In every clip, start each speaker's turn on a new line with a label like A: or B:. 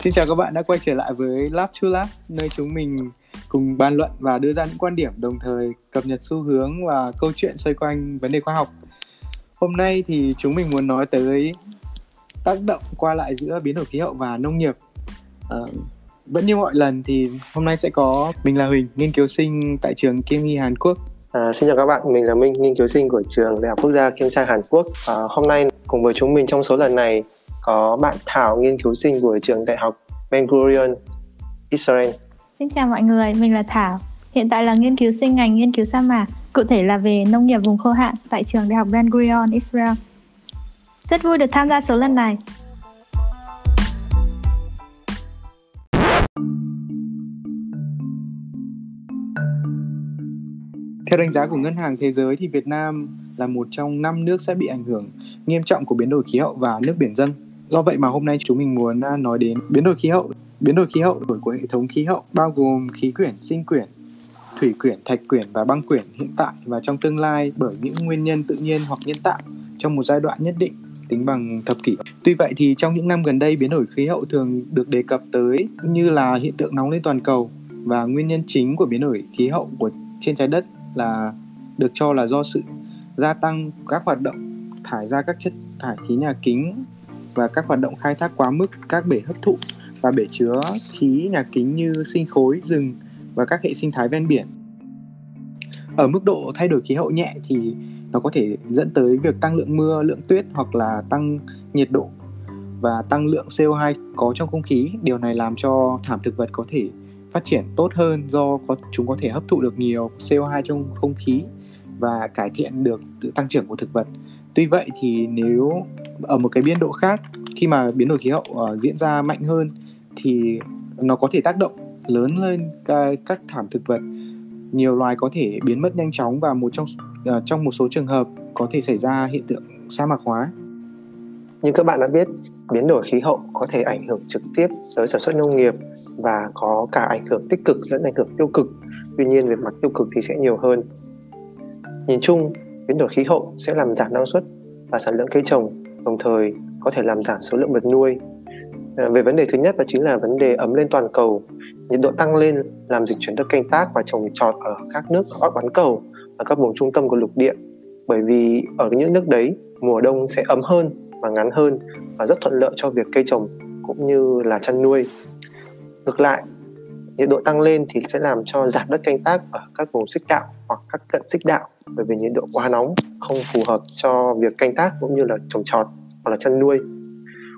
A: Xin chào các bạn đã quay trở lại với Lab to Lab, nơi chúng mình cùng bàn luận và đưa ra những quan điểm đồng thời cập nhật xu hướng và câu chuyện xoay quanh vấn đề khoa học. Hôm nay thì chúng mình muốn nói tới tác động qua lại giữa biến đổi khí hậu và nông nghiệp. À, vẫn như mọi lần thì hôm nay sẽ có mình là Huỳnh, nghiên cứu sinh tại trường Kim Nghi Hàn Quốc.
B: À, xin chào các bạn, mình là Minh, nghiên cứu sinh của trường Đại học Quốc gia Kim Sang Hàn Quốc. À, hôm nay cùng với chúng mình trong số lần này có bạn Thảo, nghiên cứu sinh của trường Đại học Ben Gurion, Israel.
C: Xin chào mọi người, mình là Thảo. Hiện tại là nghiên cứu sinh ngành nghiên cứu sa mạc, cụ thể là về nông nghiệp vùng khô hạn tại trường Đại học Ben Gurion, Israel. Rất vui được tham gia số lần này.
A: Theo đánh giá của Ngân hàng Thế giới thì Việt Nam là một trong năm nước sẽ bị ảnh hưởng nghiêm trọng của biến đổi khí hậu và nước biển dâng. Do vậy mà hôm nay chúng mình muốn à, nói đến biến đổi khí hậu. Biến đổi khí hậu đổi của hệ thống khí hậu bao gồm khí quyển, sinh quyển, thủy quyển, thạch quyển và băng quyển hiện tại và trong tương lai bởi những nguyên nhân tự nhiên hoặc nhân tạo trong một giai đoạn nhất định tính bằng thập kỷ. Tuy vậy thì trong những năm gần đây biến đổi khí hậu thường được đề cập tới như là hiện tượng nóng lên toàn cầu và nguyên nhân chính của biến đổi khí hậu của trên trái đất là được cho là do sự gia tăng các hoạt động thải ra các chất thải khí nhà kính và các hoạt động khai thác quá mức các bể hấp thụ và bể chứa khí nhà kính như sinh khối, rừng và các hệ sinh thái ven biển. Ở mức độ thay đổi khí hậu nhẹ thì nó có thể dẫn tới việc tăng lượng mưa, lượng tuyết hoặc là tăng nhiệt độ và tăng lượng CO2 có trong không khí. Điều này làm cho thảm thực vật có thể phát triển tốt hơn do có chúng có thể hấp thụ được nhiều CO2 trong không khí và cải thiện được sự tăng trưởng của thực vật. Tuy vậy thì nếu ở một cái biên độ khác khi mà biến đổi khí hậu uh, diễn ra mạnh hơn thì nó có thể tác động lớn lên các, các thảm thực vật nhiều loài có thể biến mất nhanh chóng và một trong uh, trong một số trường hợp có thể xảy ra hiện tượng sa mạc hóa.
B: Như các bạn đã biết, biến đổi khí hậu có thể ảnh hưởng trực tiếp tới sản xuất nông nghiệp và có cả ảnh hưởng tích cực lẫn ảnh hưởng tiêu cực. Tuy nhiên về mặt tiêu cực thì sẽ nhiều hơn. Nhìn chung, biến đổi khí hậu sẽ làm giảm năng suất và sản lượng cây trồng, đồng thời có thể làm giảm số lượng vật nuôi. À, về vấn đề thứ nhất đó chính là vấn đề ấm lên toàn cầu. Nhiệt độ tăng lên làm dịch chuyển đất canh tác và trồng trọt ở các nước ở Bắc bán cầu và các vùng trung tâm của lục địa. Bởi vì ở những nước đấy, mùa đông sẽ ấm hơn và ngắn hơn và rất thuận lợi cho việc cây trồng cũng như là chăn nuôi. Ngược lại, nhiệt độ tăng lên thì sẽ làm cho giảm đất canh tác ở các vùng xích đạo hoặc các cận xích đạo bởi vì nhiệt độ quá nóng không phù hợp cho việc canh tác cũng như là trồng trọt hoặc là chăn nuôi.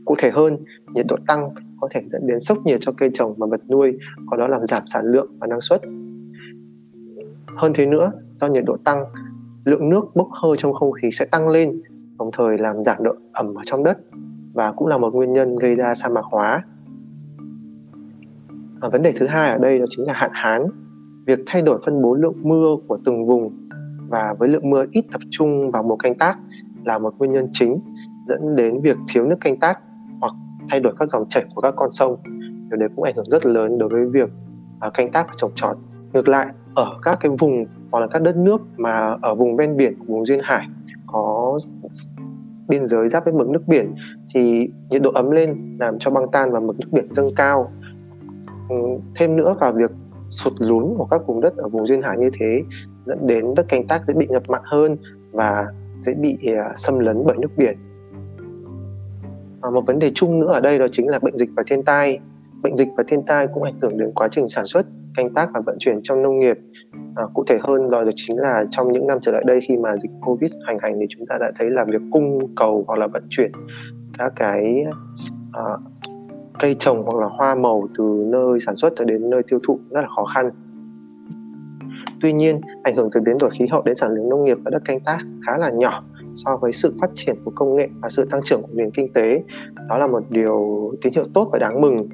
B: Cụ thể hơn, nhiệt độ tăng có thể dẫn đến sốc nhiệt cho cây trồng và vật nuôi, có đó làm giảm sản lượng và năng suất. Hơn thế nữa, do nhiệt độ tăng, lượng nước bốc hơi trong không khí sẽ tăng lên, đồng thời làm giảm độ ẩm ở trong đất và cũng là một nguyên nhân gây ra sa mạc hóa. Và vấn đề thứ hai ở đây đó chính là hạn hán. Việc thay đổi phân bố lượng mưa của từng vùng và với lượng mưa ít tập trung vào mùa canh tác là một nguyên nhân chính dẫn đến việc thiếu nước canh tác hoặc thay đổi các dòng chảy của các con sông. Điều đấy cũng ảnh hưởng rất lớn đối với việc à, canh tác và trồng trọt. Ngược lại, ở các cái vùng hoặc là các đất nước mà ở vùng ven biển, vùng duyên hải có biên giới giáp với mực nước biển thì nhiệt độ ấm lên làm cho băng tan và mực nước biển dâng cao. Thêm nữa vào việc sụt lún của các vùng đất ở vùng duyên hải như thế dẫn đến đất canh tác dễ bị ngập mặn hơn và dễ bị à, xâm lấn bởi nước biển. À, một vấn đề chung nữa ở đây đó chính là bệnh dịch và thiên tai. Bệnh dịch và thiên tai cũng ảnh hưởng đến quá trình sản xuất, canh tác và vận chuyển trong nông nghiệp. À, cụ thể hơn rồi đó chính là trong những năm trở lại đây khi mà dịch Covid hành hành thì chúng ta đã thấy là việc cung cầu hoặc là vận chuyển các cái à, cây trồng hoặc là hoa màu từ nơi sản xuất cho đến nơi tiêu thụ rất là khó khăn. Tuy nhiên, ảnh hưởng từ biến đổi khí hậu đến sản lượng nông nghiệp và đất canh tác khá là nhỏ so với sự phát triển của công nghệ và sự tăng trưởng của nền kinh tế. Đó là một điều tín hiệu tốt và đáng mừng.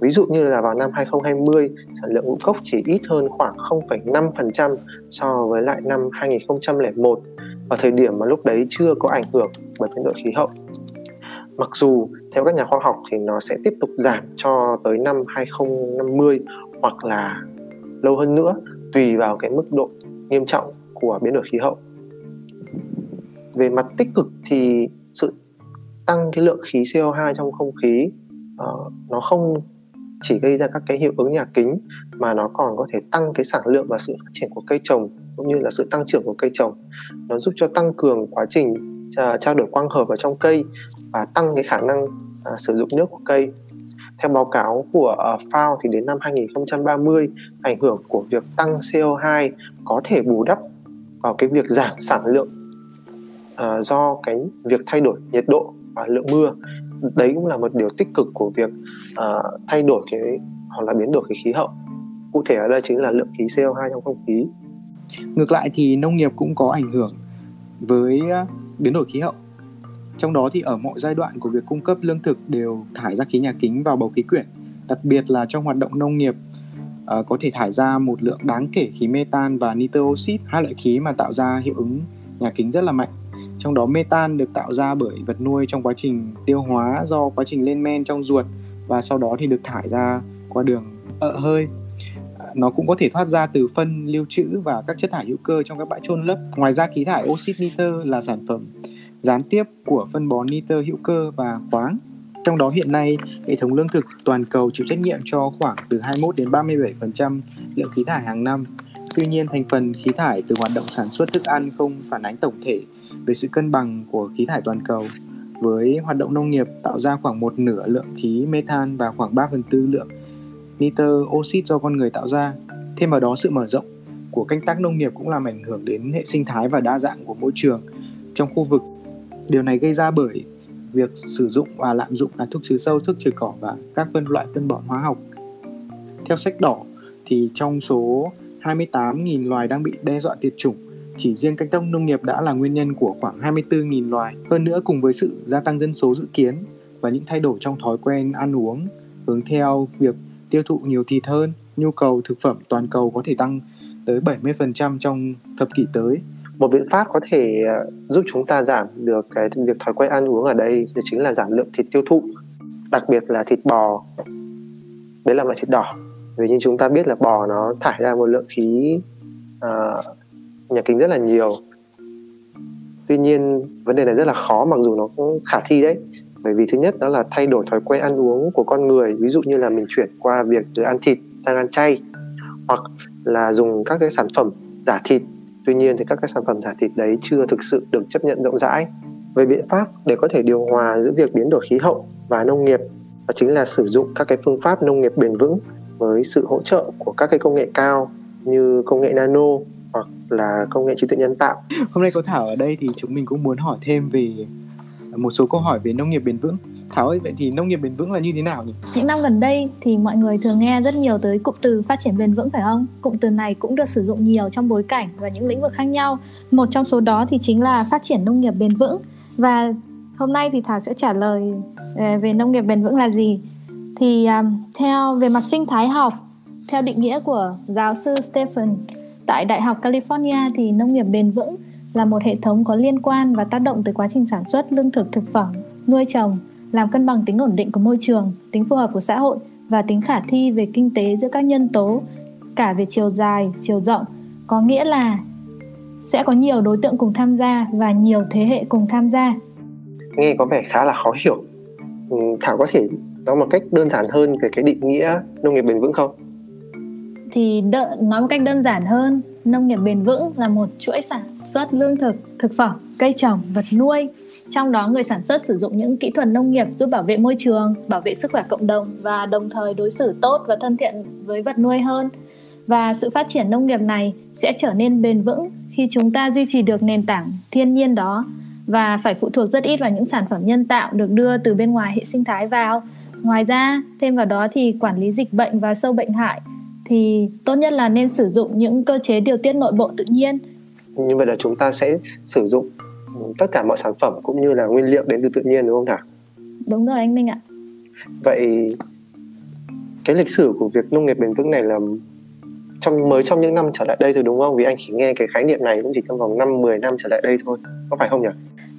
B: Ví dụ như là vào năm 2020, sản lượng ngũ cốc chỉ ít hơn khoảng 0,5% so với lại năm 2001 vào thời điểm mà lúc đấy chưa có ảnh hưởng bởi biến đổi khí hậu. Mặc dù theo các nhà khoa học thì nó sẽ tiếp tục giảm cho tới năm 2050 hoặc là lâu hơn nữa tùy vào cái mức độ nghiêm trọng của biến đổi khí hậu. Về mặt tích cực thì sự tăng cái lượng khí CO2 trong không khí uh, nó không chỉ gây ra các cái hiệu ứng nhà kính mà nó còn có thể tăng cái sản lượng và sự phát triển của cây trồng cũng như là sự tăng trưởng của cây trồng. Nó giúp cho tăng cường quá trình à, trao đổi quang hợp ở trong cây và tăng cái khả năng uh, sử dụng nước của cây theo báo cáo của uh, FAO thì đến năm 2030 ảnh hưởng của việc tăng CO2 có thể bù đắp vào cái việc giảm sản lượng uh, do cái việc thay đổi nhiệt độ và lượng mưa. Đấy cũng là một điều tích cực của việc uh, thay đổi cái hoặc là biến đổi cái khí hậu. Cụ thể ở đây chính là lượng khí CO2 trong không khí.
A: Ngược lại thì nông nghiệp cũng có ảnh hưởng với biến đổi khí hậu trong đó thì ở mọi giai đoạn của việc cung cấp lương thực đều thải ra khí nhà kính vào bầu khí quyển, đặc biệt là trong hoạt động nông nghiệp. Ờ, có thể thải ra một lượng đáng kể khí metan và nitơ oxit, hai loại khí mà tạo ra hiệu ứng nhà kính rất là mạnh. Trong đó metan được tạo ra bởi vật nuôi trong quá trình tiêu hóa do quá trình lên men trong ruột và sau đó thì được thải ra qua đường ợ hơi. Ờ, nó cũng có thể thoát ra từ phân, lưu trữ và các chất thải hữu cơ trong các bãi trôn lấp. Ngoài ra khí thải oxit nitơ là sản phẩm gián tiếp của phân bón nitơ hữu cơ và khoáng trong đó hiện nay, hệ thống lương thực toàn cầu chịu trách nhiệm cho khoảng từ 21 đến 37% lượng khí thải hàng năm. Tuy nhiên, thành phần khí thải từ hoạt động sản xuất thức ăn không phản ánh tổng thể về sự cân bằng của khí thải toàn cầu. Với hoạt động nông nghiệp tạo ra khoảng một nửa lượng khí methane và khoảng 3 phần tư lượng nitơ oxit do con người tạo ra. Thêm vào đó sự mở rộng của canh tác nông nghiệp cũng làm ảnh hưởng đến hệ sinh thái và đa dạng của môi trường trong khu vực. Điều này gây ra bởi việc sử dụng và lạm dụng là thuốc trừ sâu, thuốc trừ cỏ và các phân loại phân bón hóa học. Theo sách đỏ thì trong số 28.000 loài đang bị đe dọa tuyệt chủng, chỉ riêng canh tác nông nghiệp đã là nguyên nhân của khoảng 24.000 loài. Hơn nữa cùng với sự gia tăng dân số dự kiến và những thay đổi trong thói quen ăn uống hướng theo việc tiêu thụ nhiều thịt hơn, nhu cầu thực phẩm toàn cầu có thể tăng tới 70% trong thập kỷ tới
B: một biện pháp có thể ờ, giúp chúng ta giảm được cái việc thói quen ăn uống ở đây thì chính là giảm lượng thịt tiêu thụ đặc biệt là thịt bò. Đấy là loại thịt đỏ. Vì như chúng ta biết là bò nó thải ra một lượng khí uh, nhà kính rất là nhiều. Tuy nhiên vấn đề này rất là khó mặc dù nó cũng khả thi đấy. Bởi vì thứ nhất đó là thay đổi thói quen ăn uống của con người ví dụ như là mình chuyển qua việc từ ăn thịt sang ăn chay hoặc là dùng các cái sản phẩm giả thịt Tuy nhiên thì các cái sản phẩm giả thịt đấy chưa thực sự được chấp nhận rộng rãi. Về biện pháp để có thể điều hòa giữa việc biến đổi khí hậu và nông nghiệp, đó chính là sử dụng các cái phương pháp nông nghiệp bền vững với sự hỗ trợ của các cái công nghệ cao như công nghệ nano hoặc là công nghệ trí tuệ nhân tạo.
A: Hôm nay có Thảo ở đây thì chúng mình cũng muốn hỏi thêm về một số câu hỏi về nông nghiệp bền vững. Thảo ơi, vậy thì nông nghiệp bền vững là như thế nào nhỉ?
C: Những năm gần đây thì mọi người thường nghe rất nhiều tới cụm từ phát triển bền vững phải không? Cụm từ này cũng được sử dụng nhiều trong bối cảnh và những lĩnh vực khác nhau. Một trong số đó thì chính là phát triển nông nghiệp bền vững. Và hôm nay thì Thảo sẽ trả lời ờ, về nông nghiệp bền vững là gì. Thì um, theo về mặt sinh thái học, theo định nghĩa của giáo sư Stephen tại Đại học California thì nông nghiệp bền vững là một hệ thống có liên quan và tác động tới quá trình sản xuất lương thực thực phẩm, nuôi trồng, làm cân bằng tính ổn định của môi trường, tính phù hợp của xã hội và tính khả thi về kinh tế giữa các nhân tố cả về chiều dài, chiều rộng, có nghĩa là sẽ có nhiều đối tượng cùng tham gia và nhiều thế hệ cùng tham gia.
B: Nghe có vẻ khá là khó hiểu. Ừ, Thảo có thể nói một cách đơn giản hơn về cái định nghĩa nông nghiệp bền vững không?
C: Thì đợi, nói một cách đơn giản hơn, nông nghiệp bền vững là một chuỗi sản xuất lương thực, thực phẩm, cây trồng, vật nuôi. Trong đó người sản xuất sử dụng những kỹ thuật nông nghiệp giúp bảo vệ môi trường, bảo vệ sức khỏe cộng đồng và đồng thời đối xử tốt và thân thiện với vật nuôi hơn. Và sự phát triển nông nghiệp này sẽ trở nên bền vững khi chúng ta duy trì được nền tảng thiên nhiên đó và phải phụ thuộc rất ít vào những sản phẩm nhân tạo được đưa từ bên ngoài hệ sinh thái vào. Ngoài ra, thêm vào đó thì quản lý dịch bệnh và sâu bệnh hại thì tốt nhất là nên sử dụng những cơ chế điều tiết nội bộ tự nhiên.
B: Như vậy là chúng ta sẽ sử dụng tất cả mọi sản phẩm cũng như là nguyên liệu đến từ tự nhiên đúng không thảo?
C: Đúng rồi anh minh ạ.
B: Vậy cái lịch sử của việc nông nghiệp bền vững này là trong mới trong những năm trở lại đây thôi đúng không? Vì anh chỉ nghe cái khái niệm này cũng chỉ trong vòng 5 10 năm trở lại đây thôi. Có phải không nhỉ?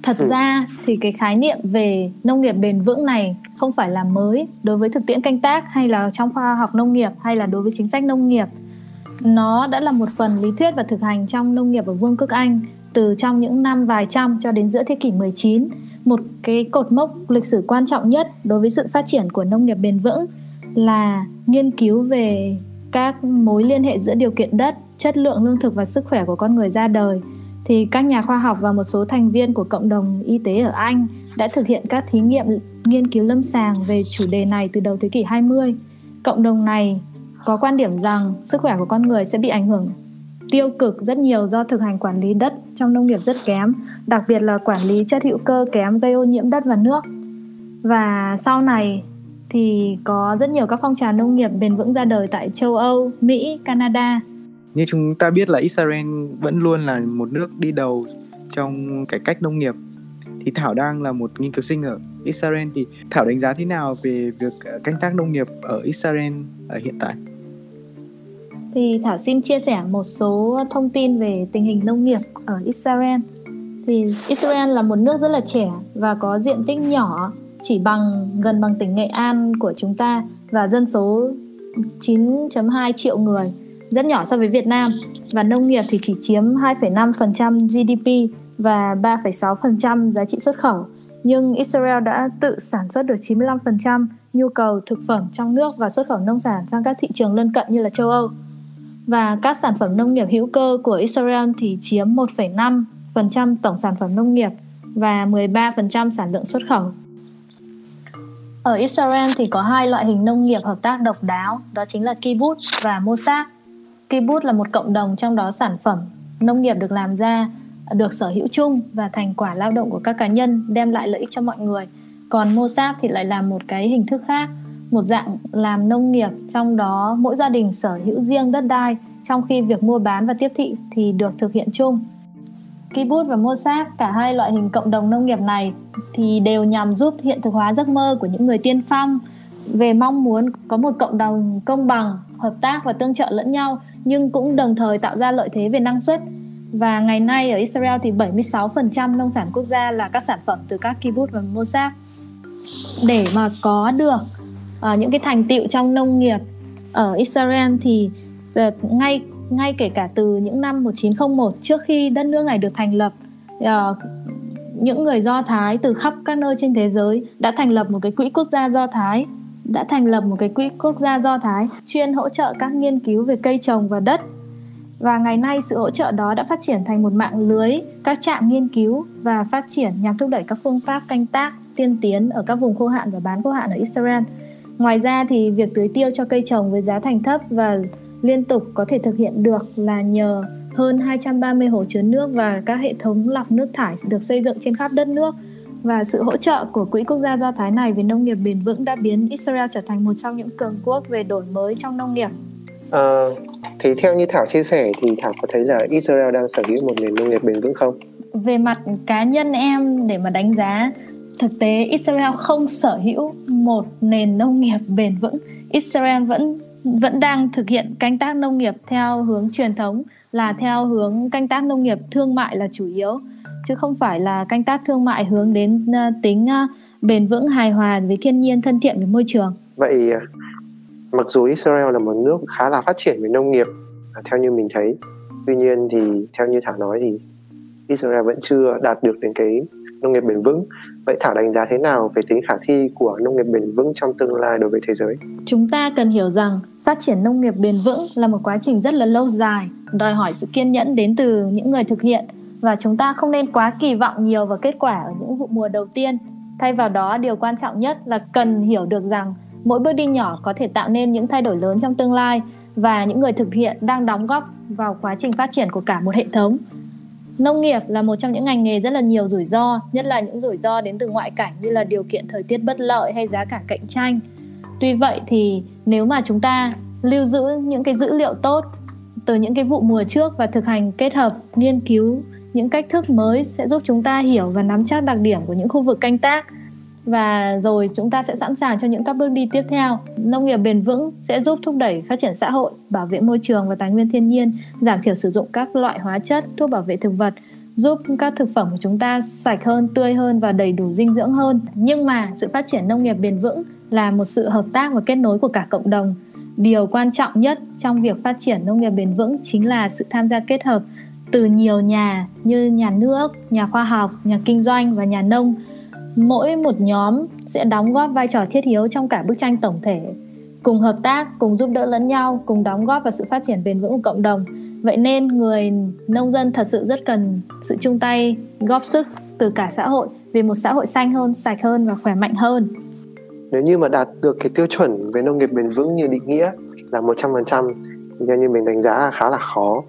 C: Thật ừ. ra thì cái khái niệm về nông nghiệp bền vững này không phải là mới đối với thực tiễn canh tác hay là trong khoa học nông nghiệp hay là đối với chính sách nông nghiệp. Nó đã là một phần lý thuyết và thực hành trong nông nghiệp ở Vương quốc Anh từ trong những năm vài trăm cho đến giữa thế kỷ 19, một cái cột mốc lịch sử quan trọng nhất đối với sự phát triển của nông nghiệp bền vững là nghiên cứu về các mối liên hệ giữa điều kiện đất, chất lượng lương thực và sức khỏe của con người ra đời thì các nhà khoa học và một số thành viên của cộng đồng y tế ở Anh đã thực hiện các thí nghiệm nghiên cứu lâm sàng về chủ đề này từ đầu thế kỷ 20. Cộng đồng này có quan điểm rằng sức khỏe của con người sẽ bị ảnh hưởng tiêu cực rất nhiều do thực hành quản lý đất trong nông nghiệp rất kém, đặc biệt là quản lý chất hữu cơ kém gây ô nhiễm đất và nước. Và sau này thì có rất nhiều các phong trào nông nghiệp bền vững ra đời tại châu Âu, Mỹ, Canada.
A: Như chúng ta biết là Israel vẫn luôn là một nước đi đầu trong cải cách nông nghiệp. Thì Thảo đang là một nghiên cứu sinh ở Israel thì Thảo đánh giá thế nào về việc canh tác nông nghiệp ở Israel ở hiện tại?
C: thì Thảo xin chia sẻ một số thông tin về tình hình nông nghiệp ở Israel. Thì Israel là một nước rất là trẻ và có diện tích nhỏ chỉ bằng gần bằng tỉnh Nghệ An của chúng ta và dân số 9.2 triệu người, rất nhỏ so với Việt Nam và nông nghiệp thì chỉ chiếm 2,5% GDP và 3,6% giá trị xuất khẩu. Nhưng Israel đã tự sản xuất được 95% nhu cầu thực phẩm trong nước và xuất khẩu nông sản sang các thị trường lân cận như là châu Âu và các sản phẩm nông nghiệp hữu cơ của Israel thì chiếm 1,5% tổng sản phẩm nông nghiệp và 13% sản lượng xuất khẩu. Ở Israel thì có hai loại hình nông nghiệp hợp tác độc đáo, đó chính là kibbutz và mosaic. Kibbutz là một cộng đồng trong đó sản phẩm nông nghiệp được làm ra được sở hữu chung và thành quả lao động của các cá nhân đem lại lợi ích cho mọi người. Còn mosaic thì lại là một cái hình thức khác một dạng làm nông nghiệp trong đó mỗi gia đình sở hữu riêng đất đai trong khi việc mua bán và tiếp thị thì được thực hiện chung. Kibbutz và Mossad, cả hai loại hình cộng đồng nông nghiệp này thì đều nhằm giúp hiện thực hóa giấc mơ của những người tiên phong về mong muốn có một cộng đồng công bằng, hợp tác và tương trợ lẫn nhau nhưng cũng đồng thời tạo ra lợi thế về năng suất. Và ngày nay ở Israel thì 76% nông sản quốc gia là các sản phẩm từ các kibbutz và Mossad. Để mà có được uh, những cái thành tựu trong nông nghiệp ở Israel thì uh, ngay ngay kể cả từ những năm 1901 trước khi đất nước này được thành lập uh, những người Do Thái từ khắp các nơi trên thế giới đã thành lập một cái quỹ quốc gia Do Thái đã thành lập một cái quỹ quốc gia Do Thái chuyên hỗ trợ các nghiên cứu về cây trồng và đất. Và ngày nay sự hỗ trợ đó đã phát triển thành một mạng lưới các trạm nghiên cứu và phát triển nhằm thúc đẩy các phương pháp canh tác tiên tiến ở các vùng khô hạn và bán khô hạn ở Israel. Ngoài ra thì việc tưới tiêu cho cây trồng với giá thành thấp và liên tục có thể thực hiện được là nhờ hơn 230 hồ chứa nước và các hệ thống lọc nước thải được xây dựng trên khắp đất nước và sự hỗ trợ của Quỹ Quốc gia Do Thái này về nông nghiệp bền vững đã biến Israel trở thành một trong những cường quốc về đổi mới trong nông nghiệp.
B: À, thì theo như Thảo chia sẻ thì Thảo có thấy là Israel đang sở hữu một nền nông nghiệp bền vững không?
C: Về mặt cá nhân em để mà đánh giá thực tế Israel không sở hữu một nền nông nghiệp bền vững. Israel vẫn vẫn đang thực hiện canh tác nông nghiệp theo hướng truyền thống là theo hướng canh tác nông nghiệp thương mại là chủ yếu chứ không phải là canh tác thương mại hướng đến ờ, tính ờ, bền vững hài hòa với thiên nhiên thân thiện với môi trường.
B: Vậy ờ, mặc dù Israel là một nước khá là phát triển về nông nghiệp à, theo như mình thấy, tuy nhiên thì theo như Thảo nói thì Israel vẫn chưa đạt được đến cái nông nghiệp bền vững. Vậy Thảo đánh giá thế nào về tính khả thi của nông nghiệp bền vững trong tương lai đối với thế giới?
C: Chúng ta cần hiểu rằng phát triển nông nghiệp bền vững là một quá trình rất là lâu dài, đòi hỏi sự kiên nhẫn đến từ những người thực hiện và chúng ta không nên quá kỳ vọng nhiều vào kết quả ở những vụ mùa đầu tiên. Thay vào đó, điều quan trọng nhất là cần hiểu được rằng mỗi bước đi nhỏ có thể tạo nên những thay đổi lớn trong tương lai và những người thực hiện đang đóng góp vào quá trình phát triển của cả một hệ thống Nông nghiệp là một trong những ngành nghề rất là nhiều rủi ro, nhất là những rủi ro đến từ ngoại cảnh như là điều kiện thời tiết bất lợi hay giá cả cạnh tranh. Tuy vậy thì nếu mà chúng ta lưu giữ những cái dữ liệu tốt từ những cái vụ mùa trước và thực hành kết hợp nghiên cứu những cách thức mới sẽ giúp chúng ta hiểu và nắm chắc đặc điểm của những khu vực canh tác và rồi chúng ta sẽ sẵn sàng cho những các bước đi tiếp theo. Nông nghiệp bền vững sẽ giúp thúc đẩy phát triển xã hội, bảo vệ môi trường và tài nguyên thiên nhiên, giảm thiểu sử dụng các loại hóa chất, thuốc bảo vệ thực vật, giúp các thực phẩm của chúng ta sạch hơn, tươi hơn và đầy đủ dinh dưỡng hơn. Nhưng mà sự phát triển nông nghiệp bền vững là một sự hợp tác và kết nối của cả cộng đồng. Điều quan trọng nhất trong việc phát triển nông nghiệp bền vững chính là sự tham gia kết hợp từ nhiều nhà như nhà nước, nhà khoa học, nhà kinh doanh và nhà nông mỗi một nhóm sẽ đóng góp vai trò thiết yếu trong cả bức tranh tổng thể, cùng hợp tác, cùng giúp đỡ lẫn nhau, cùng đóng góp vào sự phát triển bền vững của cộng đồng. Vậy nên người nông dân thật sự rất cần sự chung tay, góp sức từ cả xã hội, vì một xã hội xanh hơn, sạch hơn và khỏe mạnh hơn.
B: Nếu như mà đạt được cái tiêu chuẩn về nông nghiệp bền vững như định nghĩa là 100% thì theo như mình đánh giá là khá là khó.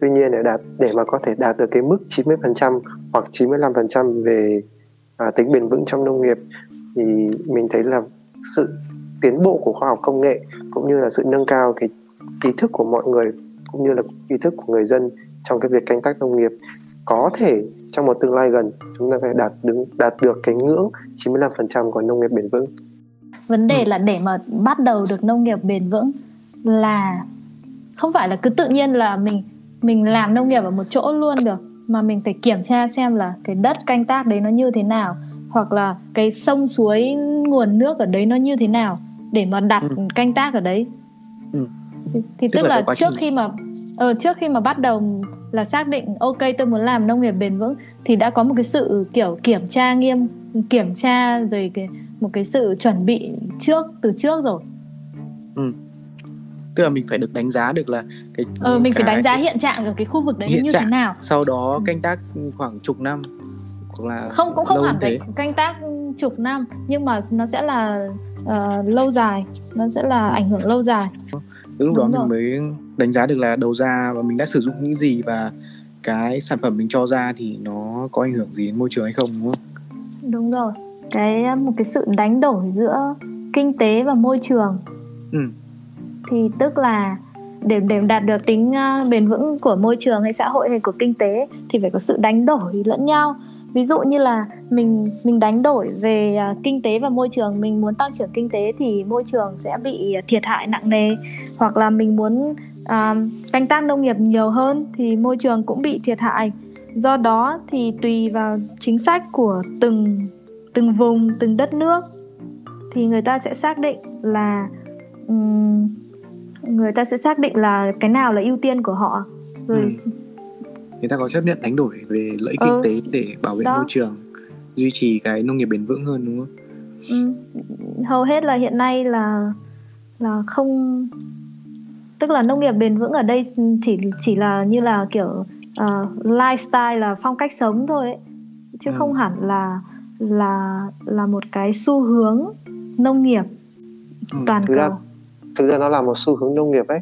B: Tuy nhiên để đạt, để mà có thể đạt được cái mức 90% hoặc 95% về à, tính bền vững trong nông nghiệp thì mình thấy là sự tiến bộ của khoa học công nghệ cũng như là sự nâng cao cái ý thức của mọi người cũng như là ý thức của người dân trong cái việc canh tác nông nghiệp có thể trong một tương lai gần chúng ta phải đạt đứng đạt được cái ngưỡng 95% của nông nghiệp bền vững.
C: Vấn đề ừ. là để mà bắt đầu được nông nghiệp bền vững là không phải là cứ tự nhiên là mình mình làm nông nghiệp ở một chỗ luôn được mà mình phải kiểm tra xem là cái đất canh tác đấy nó như thế nào hoặc là cái sông suối nguồn nước ở đấy nó như thế nào để mà đặt ừ. canh tác ở đấy ừ. thì, thì tức, tức là, là trước khi mà ờ, trước khi mà bắt đầu là xác định ok tôi muốn làm nông nghiệp bền vững thì đã có một cái sự kiểu kiểm tra nghiêm kiểm tra rồi cái một cái sự chuẩn bị trước từ trước rồi
A: ừ tức là mình phải được đánh giá được là cái
C: ờ mình cái, phải đánh giá hiện trạng của cái khu vực đấy hiện như trạng. thế nào
A: sau đó ừ. canh tác khoảng chục năm
C: hoặc là không cũng không hẳn phải canh tác chục năm nhưng mà nó sẽ là uh, lâu dài nó sẽ là ảnh hưởng lâu dài
A: lúc đó mình mới đánh giá được là đầu ra và mình đã sử dụng những gì và cái sản phẩm mình cho ra thì nó có ảnh hưởng gì đến môi trường hay không đúng không?
C: Đúng rồi. Cái một cái sự đánh đổi giữa kinh tế và môi trường. Ừ. Thì tức là để để đạt được tính ờ, bền vững của môi trường hay xã hội hay của kinh tế thì phải có sự đánh đổi lẫn nhau. Ví dụ như là mình mình đánh đổi về ờ, kinh tế và môi trường mình muốn tăng trưởng kinh tế thì môi trường sẽ bị thiệt hại nặng nề. Hoặc là mình muốn ờ, canh tác nông nghiệp nhiều hơn thì môi trường cũng bị thiệt hại. Do đó thì tùy vào chính sách của từng từng vùng từng đất nước thì người ta sẽ xác định là um, người ta sẽ xác định là cái nào là ưu tiên của họ rồi ừ
A: người ta có chấp nhận đánh đổi về lợi ích ừ. kinh tế để bảo vệ Đó. môi trường duy trì cái nông nghiệp bền vững hơn đúng không?
C: Ừ. Hầu hết là hiện nay là là không tức là nông nghiệp bền vững ở đây chỉ chỉ là như là kiểu uh, lifestyle là phong cách sống thôi ấy. chứ ừ. không hẳn là là là một cái xu hướng nông nghiệp ừ. toàn
B: cầu. Thực ra nó là một xu hướng nông nghiệp ấy.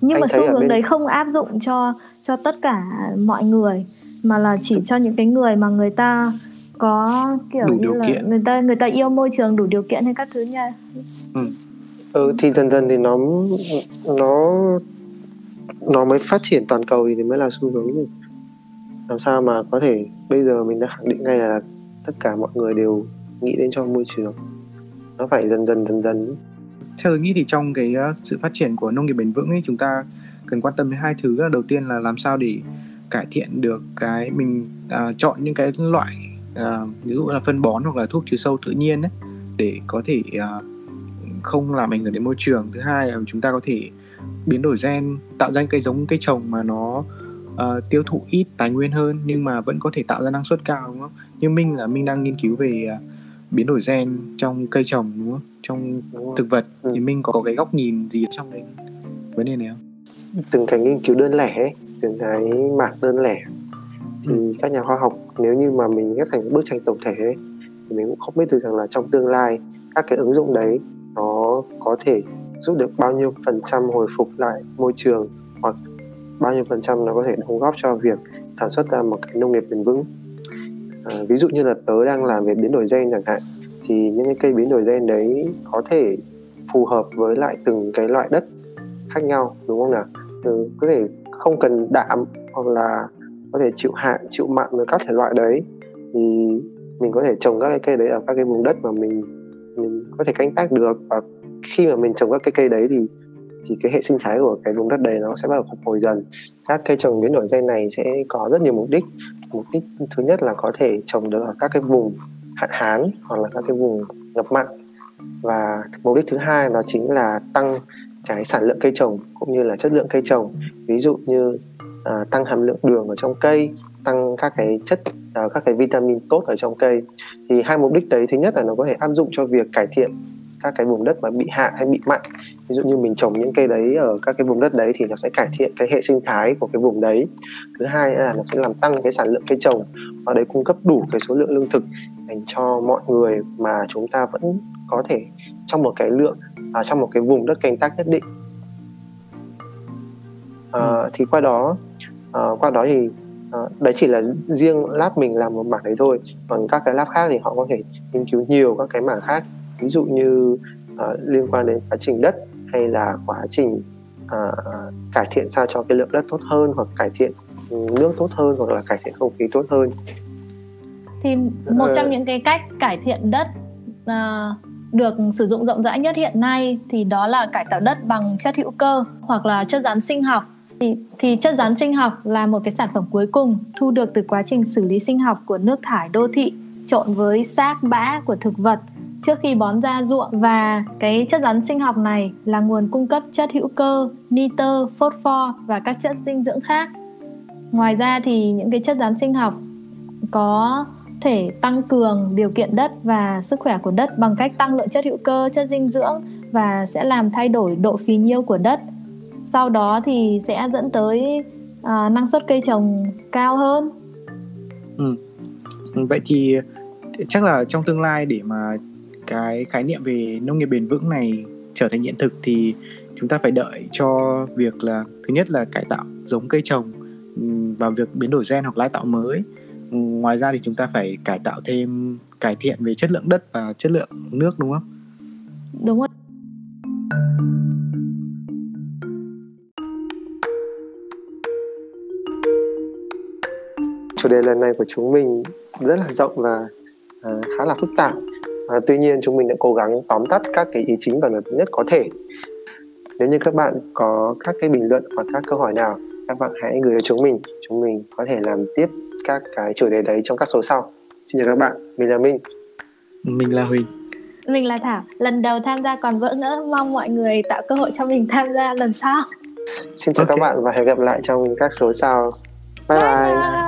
C: Nhưng Anh mà xu hướng bên... đấy không áp dụng cho cho tất cả mọi người mà là chỉ cho những cái người mà người ta có kiểu đủ như là kiện. người ta người ta yêu môi trường đủ điều kiện hay các thứ nha.
B: Ừ. ừ thì dần dần thì nó nó nó mới phát triển toàn cầu thì mới là xu hướng gì làm sao mà có thể bây giờ mình đã khẳng định ngay là tất cả mọi người đều nghĩ đến cho môi trường. Nó phải dần dần dần dần
A: theo tôi nghĩ thì trong cái ờ, sự phát triển của nông nghiệp bền vững ấy chúng ta cần quan tâm đến hai thứ. Là đầu tiên là làm sao để cải thiện được cái mình uh, chọn những cái loại uh, ví dụ là phân bón hoặc là thuốc trừ sâu tự nhiên ấy, để có thể uh, không làm ảnh hưởng đến môi trường. Thứ hai là chúng ta có thể biến đổi gen tạo ra cây giống cây trồng mà nó uh, tiêu thụ ít tài nguyên hơn nhưng mà vẫn có thể tạo ra năng suất cao đúng không? Như minh là minh đang nghiên cứu về uh, biến đổi gen trong cây trồng đúng không? Trong đúng thực vật. Ừ. thì mình có, cái góc nhìn gì trong cái vấn đề này không?
B: Từng cái nghiên cứu đơn lẻ ấy, từng cái mảng đơn lẻ. Thì ừ. các nhà khoa học nếu như mà mình ghép thành bức tranh tổng thể ấy, thì mình cũng không biết được rằng là trong tương lai các cái ứng dụng đấy nó có thể giúp được bao nhiêu phần trăm hồi phục lại môi trường hoặc bao nhiêu phần trăm nó có thể đóng góp cho việc sản xuất ra một cái nông nghiệp bền vững à, ví dụ như là tớ đang làm về biến đổi gen chẳng hạn thì những cái cây biến đổi gen đấy có thể phù hợp với lại từng cái loại đất khác nhau đúng không nào? Ừ, có thể không cần đạm hoặc là có thể chịu hạn chịu mặn với các thể loại đấy. Thì mình có thể trồng các cái cây đấy ở các cái vùng đất mà mình mình có thể canh tác được. Và khi mà mình trồng các cái cây đấy thì thì cái hệ sinh thái của cái vùng đất đấy nó sẽ bắt đầu phục hồi dần. Các cây trồng biến đổi gen này sẽ có rất nhiều mục đích mục đích thứ nhất là có thể trồng được ở các cái vùng hạn hán hoặc là các cái vùng ngập mặn. Và mục đích thứ hai đó chính là tăng cái sản lượng cây trồng cũng như là chất lượng cây trồng. Ví dụ như à, tăng hàm lượng đường ở trong cây tăng các cái chất à, các cái vitamin tốt ở trong cây. Thì hai mục đích đấy thứ nhất là nó có thể áp dụng cho việc cải thiện các cái vùng đất mà bị hạn hay bị mặn. Ví dụ như mình trồng những cây đấy ở các cái vùng đất đấy thì nó sẽ cải thiện cái hệ sinh thái của cái vùng đấy. Thứ hai là nó sẽ làm tăng cái sản lượng cây trồng và đấy cung cấp đủ cái số lượng lương thực dành cho mọi người mà chúng ta vẫn có thể trong một cái lượng à, trong một cái vùng đất canh tác nhất định. À, ừ. thì qua đó à, qua đó thì à, đấy chỉ là riêng lab mình làm một mảng đấy thôi. Còn các cái lab khác thì họ có thể nghiên cứu nhiều các cái mảng khác ví dụ như uh, liên quan đến quá trình đất hay là quá trình uh, cải thiện sao cho cái lượng đất tốt hơn hoặc cải thiện nước tốt hơn hoặc là cải thiện không khí tốt hơn.
C: Thì một uh, trong những cái cách cải thiện đất uh, được sử dụng rộng rãi nhất hiện nay thì đó là cải tạo đất bằng chất hữu cơ hoặc là chất rắn sinh học. Thì, thì chất rắn sinh học là một cái sản phẩm cuối cùng thu được từ quá trình xử lý sinh học của nước thải đô thị trộn với xác bã của thực vật trước khi bón ra ruộng và cái chất rắn sinh học này là nguồn cung cấp chất hữu cơ, nitơ, phosphor và các chất dinh dưỡng khác. Ngoài ra thì những cái chất rắn sinh học có thể tăng cường điều kiện đất và sức khỏe của đất bằng cách tăng lượng chất hữu cơ, chất dinh dưỡng và sẽ làm thay đổi độ phì nhiêu của đất. Sau đó thì sẽ dẫn tới à, năng suất cây trồng cao hơn.
A: Ừ. Vậy thì chắc là trong tương lai để mà cái khái niệm về nông nghiệp bền vững này trở thành hiện thực thì chúng ta phải đợi cho việc là thứ nhất là cải tạo giống cây trồng và việc biến đổi gen hoặc lai tạo mới. Ngoài ra thì chúng ta phải cải tạo thêm cải thiện về chất lượng đất và chất lượng nước đúng không?
C: Đúng rồi
B: chủ đề lần này của chúng mình rất là rộng và uh, khá là phức tạp à, tuy nhiên chúng mình đã cố gắng tóm tắt các cái ý chính và nổi bật nhất có thể. Nếu như các bạn có các cái bình luận hoặc các câu hỏi nào các bạn hãy gửi cho chúng mình. Chúng mình có thể làm tiếp các cái chủ đề đấy trong các số sau. Xin chào các bạn mình là minh.
A: Mình là huỳnh.
C: Mình là thảo. Lần đầu tham gia còn vỡ ngỡ mong mọi người tạo cơ hội cho mình tham gia lần sau.
B: Xin chào okay. các bạn và hẹn gặp lại trong các số sau. Bye. Bye, bye.